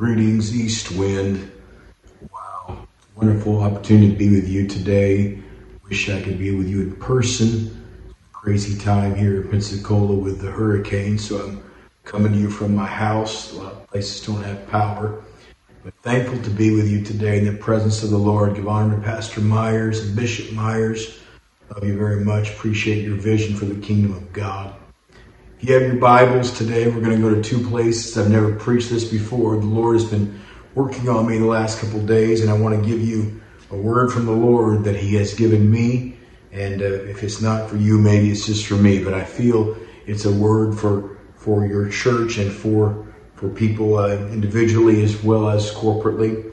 Greetings, East Wind. Wow, wonderful opportunity to be with you today. Wish I could be with you in person. Crazy time here in Pensacola with the hurricane, so I'm coming to you from my house. A lot of places don't have power. But thankful to be with you today in the presence of the Lord. Give honor to Pastor Myers and Bishop Myers. Love you very much. Appreciate your vision for the kingdom of God. If you have your Bibles today, we're going to go to two places. I've never preached this before. The Lord has been working on me the last couple days, and I want to give you a word from the Lord that He has given me. And uh, if it's not for you, maybe it's just for me. But I feel it's a word for for your church and for for people uh, individually as well as corporately.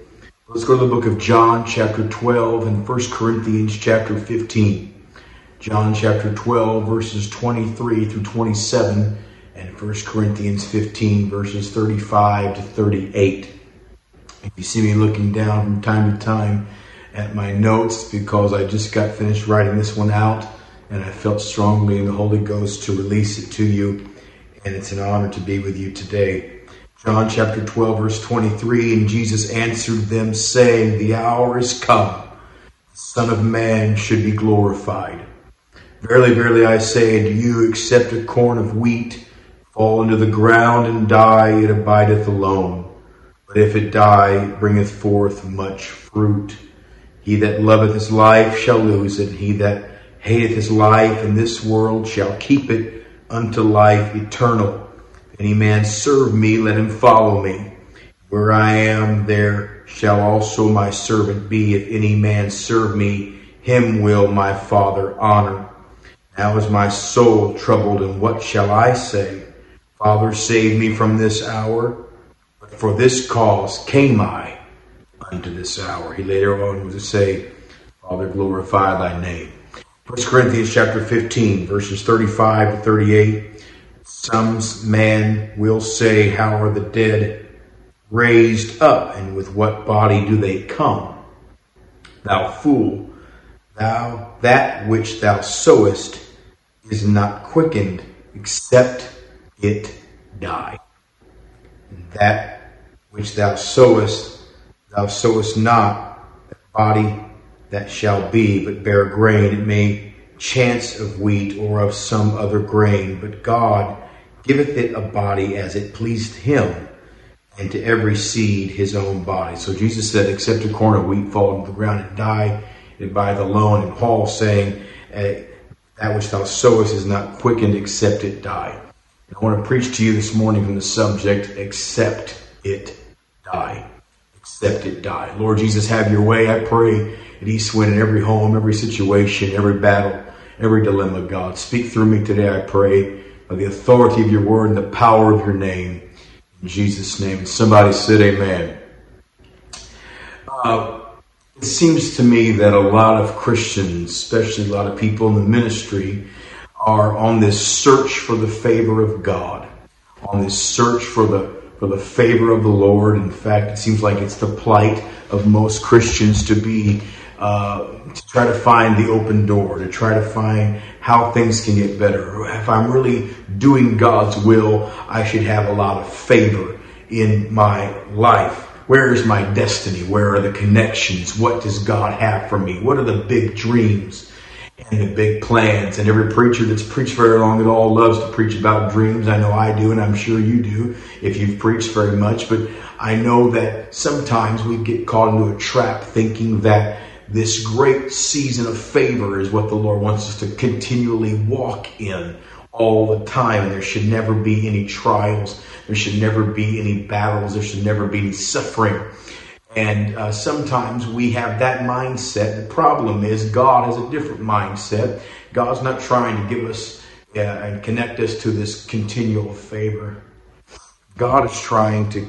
Let's go to the book of John, chapter 12, and 1 Corinthians, chapter 15. John chapter 12, verses 23 through 27, and 1 Corinthians 15, verses 35 to 38. If you see me looking down from time to time at my notes, because I just got finished writing this one out, and I felt strongly in the Holy Ghost to release it to you, and it's an honor to be with you today. John chapter 12, verse 23, and Jesus answered them, saying, The hour is come, the Son of Man should be glorified. Verily, verily, I say unto you, except a corn of wheat fall into the ground and die, it abideth alone. But if it die, it bringeth forth much fruit. He that loveth his life shall lose it. He that hateth his life in this world shall keep it unto life eternal. If any man serve me, let him follow me. Where I am, there shall also my servant be. If any man serve me, him will my Father honor. Now is my soul troubled, and what shall I say? Father, save me from this hour. But for this cause came I unto this hour. He later on was to say, Father, glorify thy name. 1 Corinthians chapter 15, verses 35 to 38. Some man will say, How are the dead raised up, and with what body do they come? Thou fool, thou that which thou sowest is not quickened except it die. And that which thou sowest, thou sowest not a body that shall be, but bare grain. It may chance of wheat or of some other grain, but God giveth it a body as it pleased him, and to every seed his own body. So Jesus said, except a corn of wheat fall into the ground and die, it abideth alone. And Paul saying, uh, that which thou sowest is not quickened except it die. I want to preach to you this morning from the subject, except it die. Except it die. Lord Jesus, have your way. I pray at Eastwind in every home, every situation, every battle, every dilemma, God. Speak through me today, I pray, by the authority of your word and the power of your name. In Jesus' name. Somebody said amen. Uh, it seems to me that a lot of Christians, especially a lot of people in the ministry, are on this search for the favor of God, on this search for the for the favor of the Lord. In fact, it seems like it's the plight of most Christians to be uh, to try to find the open door, to try to find how things can get better. If I'm really doing God's will, I should have a lot of favor in my life. Where is my destiny? Where are the connections? What does God have for me? What are the big dreams and the big plans? And every preacher that's preached very long at all loves to preach about dreams. I know I do, and I'm sure you do if you've preached very much. But I know that sometimes we get caught into a trap thinking that this great season of favor is what the Lord wants us to continually walk in all the time. And there should never be any trials there should never be any battles. There should never be any suffering. And uh, sometimes we have that mindset. The problem is God has a different mindset. God's not trying to give us uh, and connect us to this continual favor. God is trying to,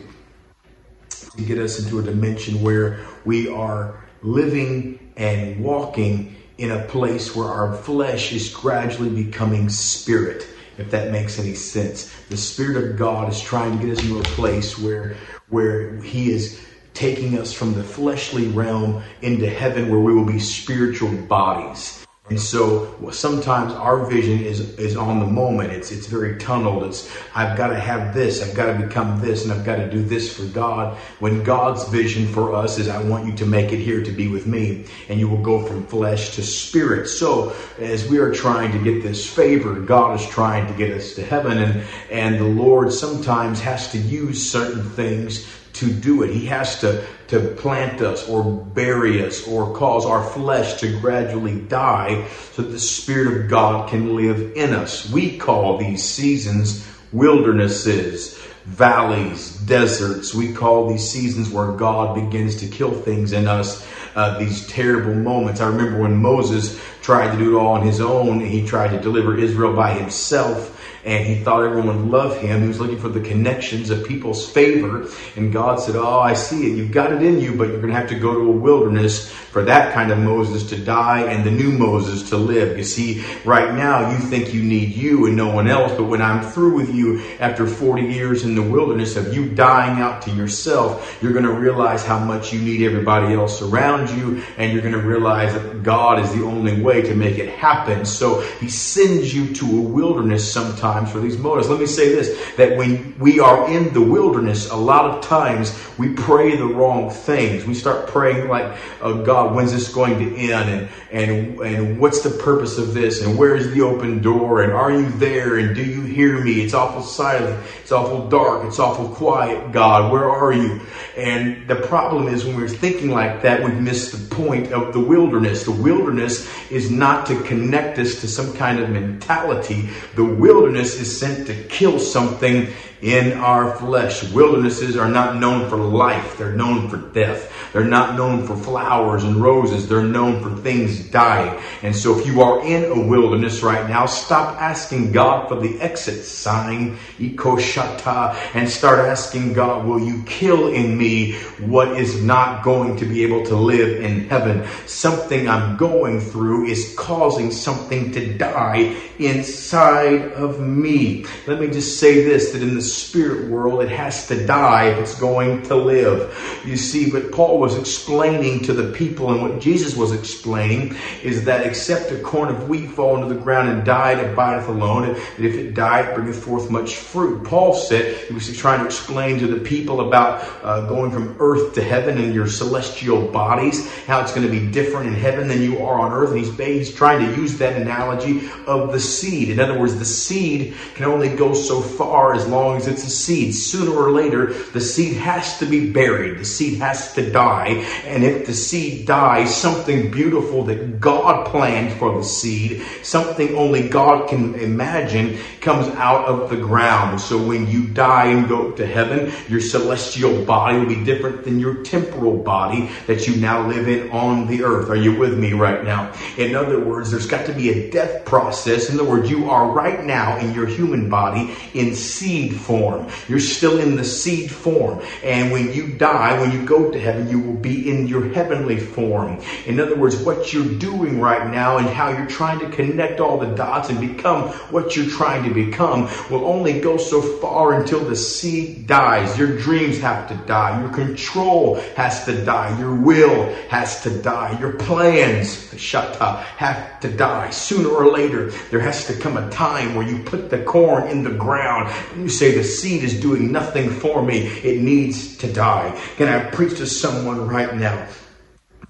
to get us into a dimension where we are living and walking in a place where our flesh is gradually becoming spirit if that makes any sense. The Spirit of God is trying to get us into a place where, where He is taking us from the fleshly realm into heaven where we will be spiritual bodies. And so sometimes our vision is, is on the moment. It's, it's very tunneled. It's, I've got to have this. I've got to become this and I've got to do this for God. When God's vision for us is, I want you to make it here to be with me and you will go from flesh to spirit. So as we are trying to get this favor, God is trying to get us to heaven and, and the Lord sometimes has to use certain things to do it. He has to, to plant us or bury us or cause our flesh to gradually die so that the Spirit of God can live in us. We call these seasons wildernesses, valleys, deserts. We call these seasons where God begins to kill things in us. Uh, these terrible moments. I remember when Moses tried to do it all on his own. He tried to deliver Israel by himself and he thought everyone would love him. He was looking for the connections of people's favor. And God said, Oh, I see it. You've got it in you, but you're going to have to go to a wilderness for that kind of Moses to die and the new Moses to live. You see, right now you think you need you and no one else, but when I'm through with you after 40 years in the wilderness of you dying out to yourself, you're going to realize how much you need everybody else around you, and you're going to realize that God is the only way to make it happen. So he sends you to a wilderness sometimes times for these motives. Let me say this that when we are in the wilderness, a lot of times we pray the wrong things. We start praying like, oh God, when's this going to end? And, and, and what's the purpose of this? And where's the open door? And are you there? And do you hear me? It's awful silent. It's awful dark. It's awful quiet. God, where are you? And the problem is when we're thinking like that, we've missed the point of the wilderness. The wilderness is not to connect us to some kind of mentality. The wilderness is sent to kill something in our flesh. Wildernesses are not known for life, they're known for death. They're not known for flowers and roses, they're known for things dying. And so if you are in a wilderness right now, stop asking God for the exit sign, ikoshata, and start asking God, will you kill in me what is not going to be able to live in heaven? Something I'm going through is causing something to die inside of me. Let me just say this, that in the spirit world, it has to die if it's going to live. You see, what Paul was explaining to the people and what Jesus was explaining is that except a corn of wheat fall into the ground and die, it abideth alone, and if it die, it bringeth forth much fruit. Paul said, he was trying to explain to the people about uh, going from earth to heaven and your celestial bodies, how it's going to be different in heaven than you are on earth. And he's, he's trying to use that analogy of the seed. In other words, the seed can only go so far as long it's a seed. Sooner or later, the seed has to be buried. The seed has to die. And if the seed dies, something beautiful that God planned for the seed, something only God can imagine, comes out of the ground. So when you die and go to heaven, your celestial body will be different than your temporal body that you now live in on the earth. Are you with me right now? In other words, there's got to be a death process. In other words, you are right now in your human body in seed form. You're still in the seed form. And when you die, when you go to heaven, you will be in your heavenly form. In other words, what you're doing right now and how you're trying to connect all the dots and become what you're trying to become will only go so far until the seed dies. Your dreams have to die. Your control has to die. Your will has to die. Your plans, shatta, have to die. Sooner or later, there has to come a time where you put the corn in the ground and you say, the seed is doing nothing for me. It needs to die. Can I preach to someone right now?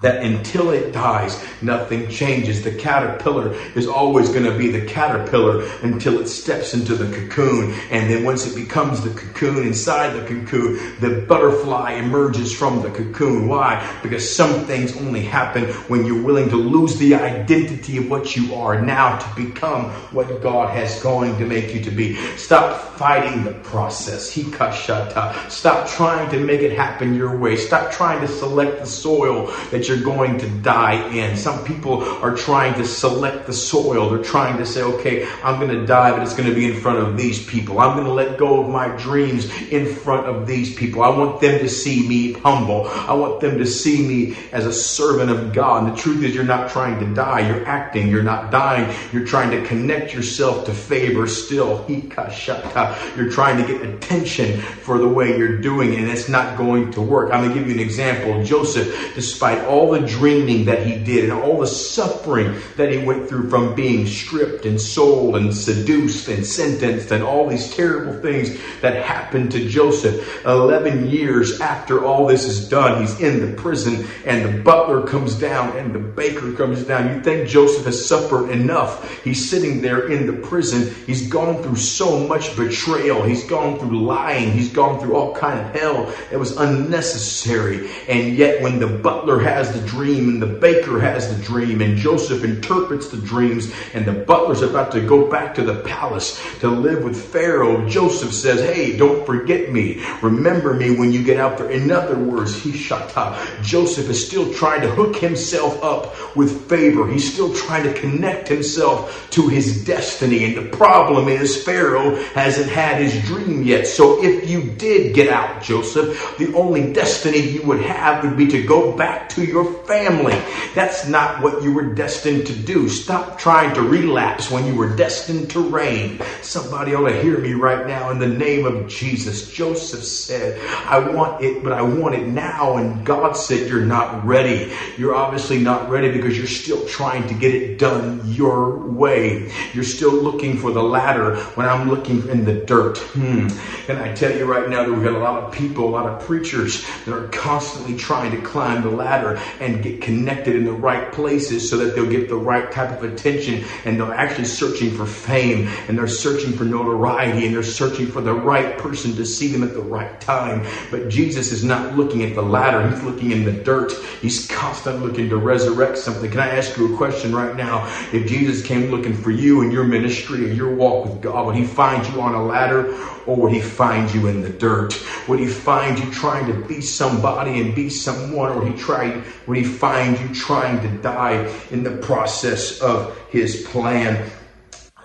That until it dies, nothing changes. The caterpillar is always going to be the caterpillar until it steps into the cocoon. And then once it becomes the cocoon inside the cocoon, the butterfly emerges from the cocoon. Why? Because some things only happen when you're willing to lose the identity of what you are now to become what God has going to make you to be. Stop fighting the process. Hikashata. Stop trying to make it happen your way. Stop trying to select the soil that you're going to die in. Some people are trying to select the soil. They're trying to say, okay, I'm going to die, but it's going to be in front of these people. I'm going to let go of my dreams in front of these people. I want them to see me humble. I want them to see me as a servant of God. And the truth is, you're not trying to die. You're acting. You're not dying. You're trying to connect yourself to favor still. You're trying to get attention for the way you're doing it, and it's not going to work. I'm going to give you an example. Joseph, despite all all the dreaming that he did and all the suffering that he went through from being stripped and sold and seduced and sentenced and all these terrible things that happened to Joseph. 11 years after all this is done, he's in the prison and the butler comes down and the baker comes down. You think Joseph has suffered enough. He's sitting there in the prison. He's gone through so much betrayal. He's gone through lying. He's gone through all kind of hell. It was unnecessary. And yet when the butler has the dream and the baker has the dream and Joseph interprets the dreams and the butler's about to go back to the palace to live with Pharaoh, Joseph says, Hey, don't forget me. Remember me when you get out there. In other words, he shut up. Joseph is still trying to hook himself up with favor. He's still trying to connect himself to his destiny. And the problem is Pharaoh hasn't had his dream yet. So if you did get out, Joseph, the only destiny you would have would be to go back to your family. That's not what you were destined to do. Stop trying to relapse when you were destined to reign. Somebody ought to hear me right now in the name of Jesus. Joseph said, I want it, but I want it now. And God said, You're not ready. You're obviously not ready because you're still trying to get it done your way. You're still looking for the ladder when I'm looking in the dirt. Hmm. And I tell you right now that we've got a lot of people, a lot of preachers that are constantly trying to climb the ladder and get connected in the right places so that they'll get the right type of attention and they're actually searching for fame and they're searching for notoriety and they're searching for the right person to see them at the right time. But Jesus is not looking at the ladder, he's looking in the dirt. He's constantly looking to resurrect something. Can I ask you a question right now? If Jesus came looking for you in your ministry or your walk with God, would he find you on a ladder or would he find you in the dirt? Would he find you trying to be somebody and be someone or he tried would he find you trying to die in the process of his plan?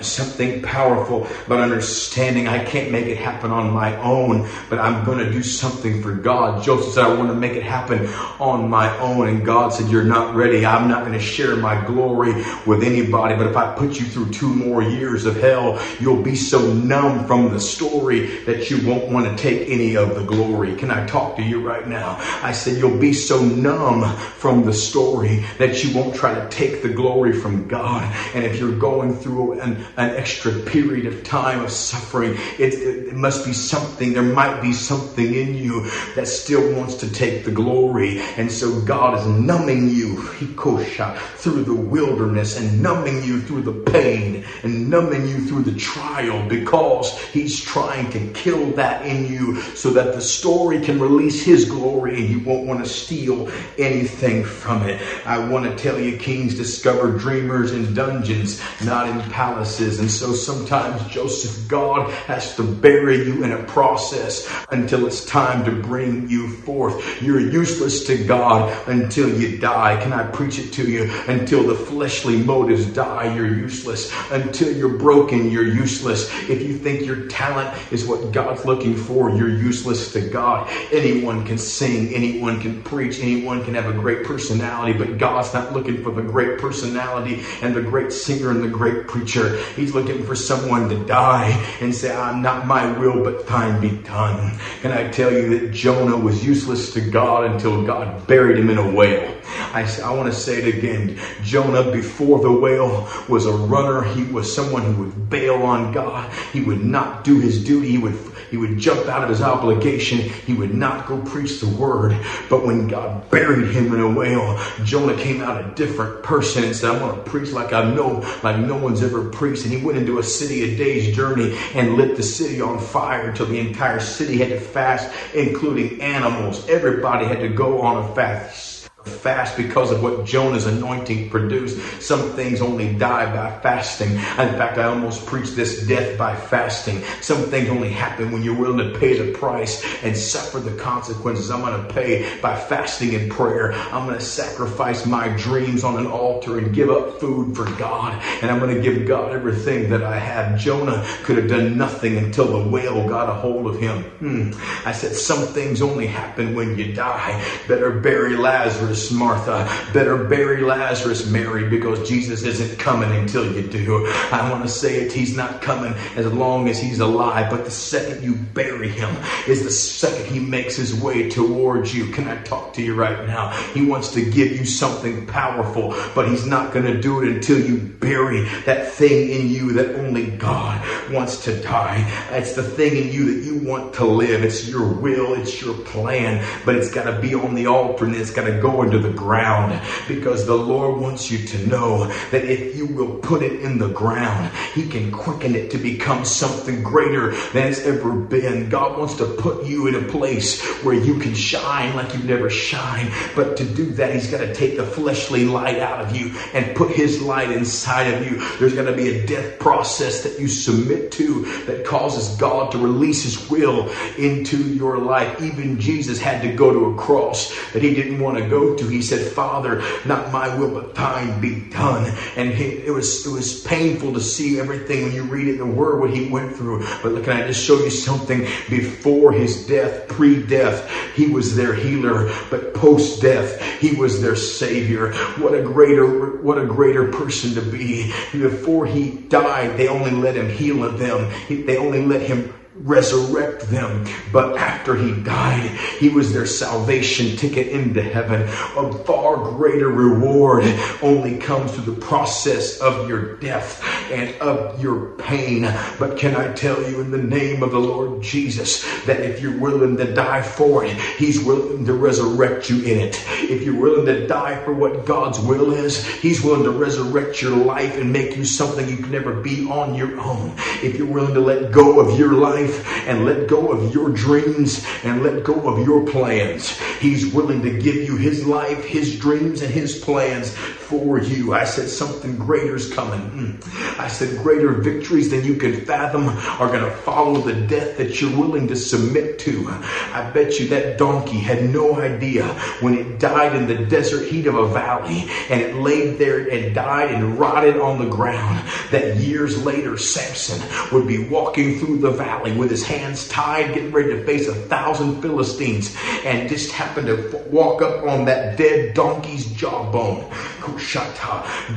Something powerful, but understanding I can't make it happen on my own, but I'm going to do something for God. Joseph said, I want to make it happen on my own. And God said, You're not ready. I'm not going to share my glory with anybody. But if I put you through two more years of hell, you'll be so numb from the story that you won't want to take any of the glory. Can I talk to you right now? I said, You'll be so numb from the story that you won't try to take the glory from God. And if you're going through an an extra period of time of suffering. It, it, must be something, there might be something in you that still wants to take the glory. And so God is numbing you, hikosha, through the wilderness and numbing you through the pain and numbing you through the trial because He's trying to kill that in you so that the story can release His glory and you won't want to steal anything from it. I want to tell you, kings discover dreamers in dungeons, not in palaces and so sometimes, Joseph, God has to bury you in a process until it's time to bring you forth. You're useless to God until you die. Can I preach it to you? Until the fleshly motives die, you're useless. Until you're broken, you're useless. If you think your talent is what God's looking for, you're useless to God. Anyone can sing, anyone can preach, anyone can have a great personality, but God's not looking for the great personality and the great singer and the great preacher. He's looking for someone to die and say, I'm not my will, but thine be done. Can I tell you that Jonah was useless to God until God buried him in a whale? I, I want to say it again. Jonah, before the whale, was a runner. He was someone who would bail on God. He would not do his duty. He would he would jump out of his obligation. He would not go preach the word. But when God buried him in a whale, Jonah came out a different person and said, I'm going to preach like I know, like no one's ever preached. And he went into a city a day's journey and lit the city on fire until the entire city had to fast, including animals. Everybody had to go on a fast fast because of what Jonah's anointing produced. Some things only die by fasting. In fact, I almost preached this death by fasting. Some things only happen when you're willing to pay the price and suffer the consequences. I'm going to pay by fasting and prayer. I'm going to sacrifice my dreams on an altar and give up food for God. And I'm going to give God everything that I have. Jonah could have done nothing until the whale got a hold of him. Hmm. I said, some things only happen when you die. Better bury Lazarus Lazarus, Martha. Better bury Lazarus, Mary, because Jesus isn't coming until you do. I want to say it, he's not coming as long as he's alive, but the second you bury him is the second he makes his way towards you. Can I talk to you right now? He wants to give you something powerful, but he's not going to do it until you bury that thing in you that only God wants to die. It's the thing in you that you want to live. It's your will, it's your plan, but it's got to be on the altar and it's got to go into the ground because the Lord wants you to know that if you will put it in the ground, He can quicken it to become something greater than it's ever been. God wants to put you in a place where you can shine like you've never shined. But to do that, He's got to take the fleshly light out of you and put His light inside of you. There's going to be a death process that you submit to that causes God to release His will into your life. Even Jesus had to go to a cross that He didn't want to go to. He said, Father, not my will, but thine be done. And it was it was painful to see everything when you read it in the Word what He went through. But look, can I just show you something? Before His death, pre-death, He was their healer, but post-death, He was their Savior. What a greater what a greater person to be. Before He died, they only let Him heal them. They only let Him resurrect them. But after he died, he was their salvation ticket into heaven. A far greater reward only comes through the process of your death and of your pain. But can I tell you in the name of the Lord Jesus that if you're willing to die for it, he's willing to resurrect you in it. If you're willing to die for what God's will is, he's willing to resurrect your life and make you something you can never be on your own. If you're willing to let go of your life, and let go of your dreams and let go of your plans. He's willing to give you his life, his dreams, and his plans for you. I said something greater is coming. Mm. I said greater victories than you can fathom are going to follow the death that you're willing to submit to. I bet you that donkey had no idea when it died in the desert heat of a valley and it laid there and died and rotted on the ground that years later Samson would be walking through the valley with his hands tied, getting ready to face a thousand Philistines, and just happened to walk up on that dead donkey's jawbone.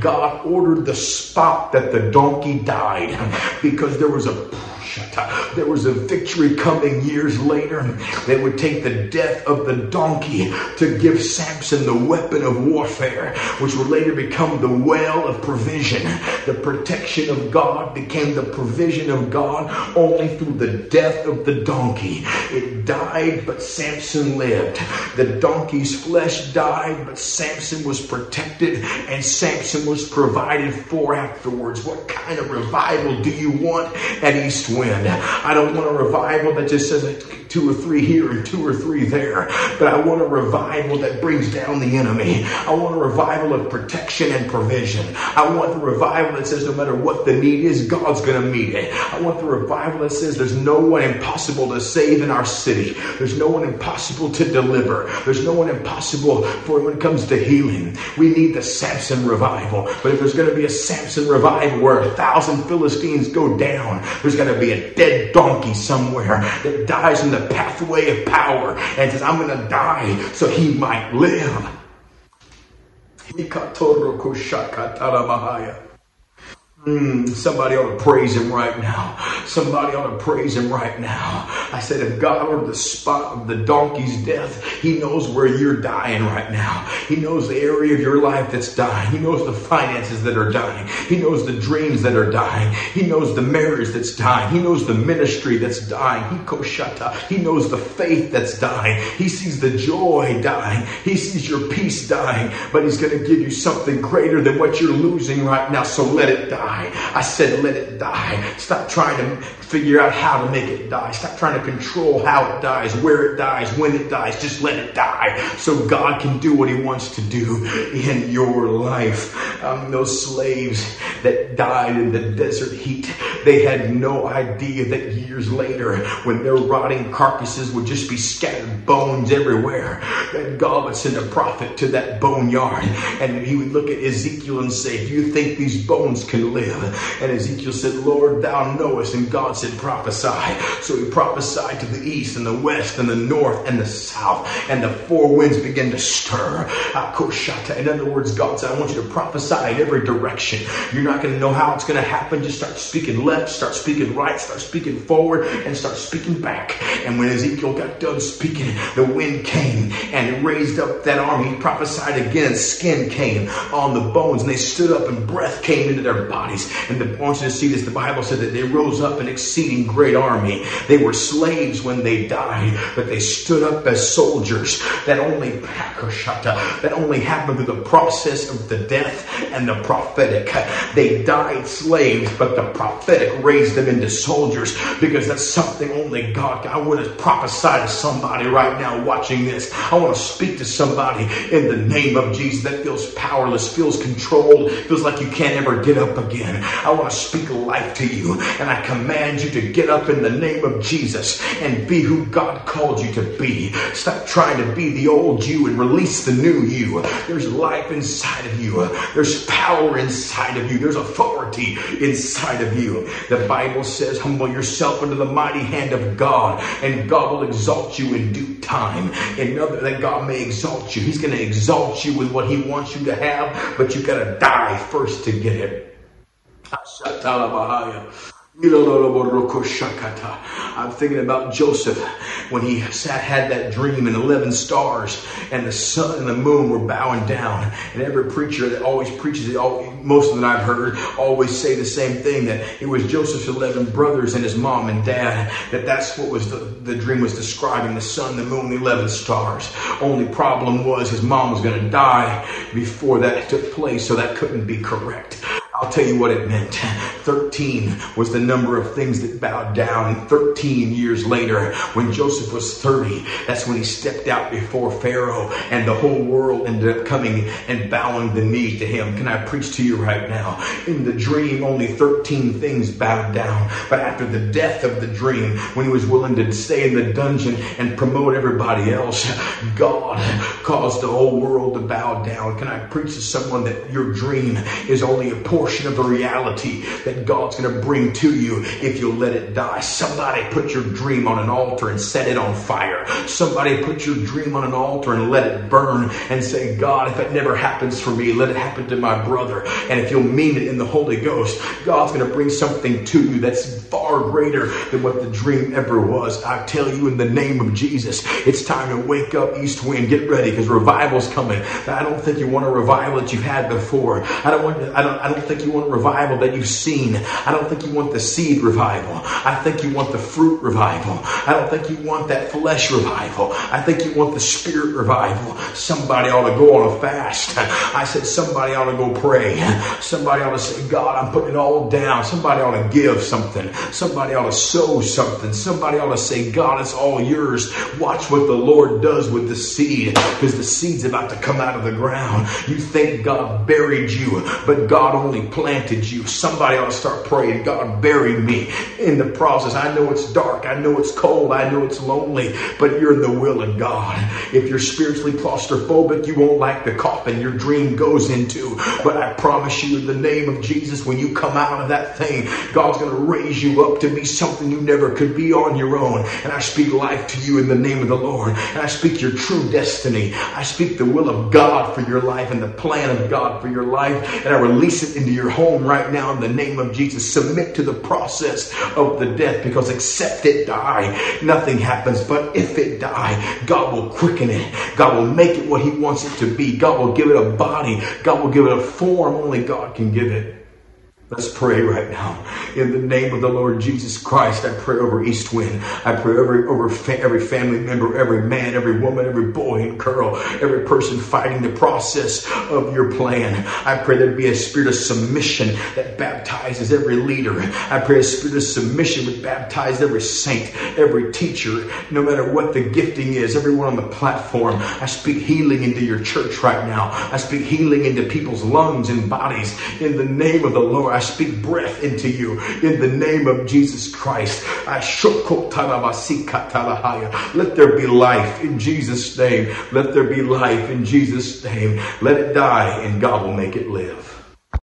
God ordered the spot that the donkey died because there was a there was a victory coming years later that would take the death of the donkey to give Samson the weapon of warfare, which would later become the well of provision. The protection of God became the provision of God only through the death of the donkey. It died, but Samson lived. The donkey's flesh died, but Samson was protected and Samson was provided for afterwards. What kind of revival do you want at East Wind? I don't want a revival that just says two or three here and two or three there, but I want a revival that brings down the enemy. I want a revival of protection and provision. I want the revival that says no matter what the need is, God's going to meet it. I want the revival that says there's no one impossible to save in our city. There's no one impossible to deliver. There's no one impossible for when it comes to healing. We need the Samson revival. But if there's going to be a Samson revival where a thousand Philistines go down, there's going to be a dead donkey somewhere that dies in the pathway of power and says, I'm going to die so he might live. Mm, somebody ought to praise him right now. Somebody ought to praise him right now. I said, if God were the spot of the donkey's death, he knows where you're dying right now. He knows the area of your life that's dying. He knows the finances that are dying. He knows the dreams that are dying. He knows the marriage that's dying. He knows the ministry that's dying. He koshata. He knows the faith that's dying. He sees the joy dying. He sees your peace dying. But he's going to give you something greater than what you're losing right now. So let it die die. I said, let it die. Stop trying to figure out how to make it die. Stop trying to control how it dies, where it dies, when it dies. Just let it die so God can do what He wants to do in your life. Um, those slaves that died in the desert heat, They had no idea that years later, when their rotting carcasses would just be scattered bones everywhere, that God would send a prophet to that boneyard and he would look at Ezekiel and say, Do you think these bones can live? And Ezekiel said, Lord, thou knowest. And God said, Prophesy. So he prophesied to the east and the west and the north and the south, and the four winds began to stir. In other words, God said, I want you to prophesy in every direction. You're not going to know how it's going to happen. Just start speaking left, start speaking right, start speaking forward, and start speaking back. And when Ezekiel got done speaking, the wind came and it raised up that army. He prophesied again. Skin came on the bones, and they stood up, and breath came into their bodies. And the, I want you to see this. The Bible said that they rose up an exceeding great army. They were slaves when they died, but they stood up as soldiers. That only that only happened through the process of the death and the prophetic. They died slaves, but the prophetic raised them into soldiers because that's something only God. I want to prophesy to somebody right now watching this. I want to speak to somebody in the name of Jesus that feels powerless, feels controlled, feels like you can't ever get up again. I want to speak life to you and I command you to get up in the name of Jesus and be who God called you to be. Stop trying to be the old you and release the new you. There's life inside of you. There's power inside of you. There's authority inside of you. The Bible says, humble yourself under the mighty hand of God and God will exalt you in due time. In order that God may exalt you. He's going to exalt you with what he wants you to have, but you've got to die first to get it. I'm thinking about Joseph when he sat, had that dream and 11 stars and the sun and the moon were bowing down. And every preacher that always preaches it, most of them I've heard, always say the same thing that it was Joseph's 11 brothers and his mom and dad, that that's what was the, the dream was describing the sun, the moon, the 11 stars. Only problem was his mom was going to die before that took place, so that couldn't be correct. I'll tell you what it meant. 13 was the number of things that bowed down. And 13 years later, when Joseph was 30, that's when he stepped out before Pharaoh and the whole world ended up coming and bowing the knee to him. Can I preach to you right now? In the dream, only 13 things bowed down. But after the death of the dream, when he was willing to stay in the dungeon and promote everybody else, God caused the whole world to bow down. Can I preach to someone that your dream is only a portion portion of the reality that God's going to bring to you if you'll let it die. Somebody put your dream on an altar and set it on fire. Somebody put your dream on an altar and let it burn and say, God, if it never happens for me, let it happen to my brother. And if you'll mean it in the Holy Ghost, God's going to bring something to you that's far greater than what the dream ever was. I tell you in the name of Jesus, it's time to wake up, East Wind. Get ready because revival's coming. I don't think you want a revival that you've had before. I don't want. I don't. I don't think think you want revival that you've seen. I don't think you want the seed revival. I think you want the fruit revival. I don't think you want that flesh revival. I think you want the spirit revival. Somebody ought to go on a fast. I said somebody ought to go pray. Somebody ought to say, God, I'm putting it all down. Somebody ought to give something. Somebody ought to sow something. Somebody ought to say, God, it's all yours. Watch what the Lord does with the seed because the seed's about to come out of the ground. You think God buried you, but God only planted you. Somebody ought to start praying, God, bury me in the process. I know it's dark. I know it's cold. I know it's lonely, but you're in the will of God. If you're spiritually claustrophobic, you won't like the coffin your dream goes into. But I promise you, in the name of Jesus, when you come out of that thing, God's going to raise you up to be something you never could be on your own. And I speak life to you in the name of the Lord. And I speak your true destiny. I speak the will of God for your life and the plan of God for your life. And I release it into your home right now in the name of Jesus. Submit to the process of the death because except it die, nothing happens. But if it die, God will quicken it. God will make it what He wants it to be. God will give it a body. God will give it a form only God can give it. Let's pray right now. In the name of the Lord Jesus Christ, I pray over East Wind. I pray over, over fa- every family member, every man, every woman, every boy and girl, every person fighting the process of your plan. I pray there be a spirit of submission that baptizes every leader. I pray a spirit of submission that baptizes every saint, every teacher, no matter what the gifting is, everyone on the platform. I speak healing into your church right now. I speak healing into people's lungs and bodies in the name of the Lord. I speak breath into you in the name of Jesus Christ. I Let there be life in Jesus' name. Let there be life in Jesus' name. Let it die and God will make it live.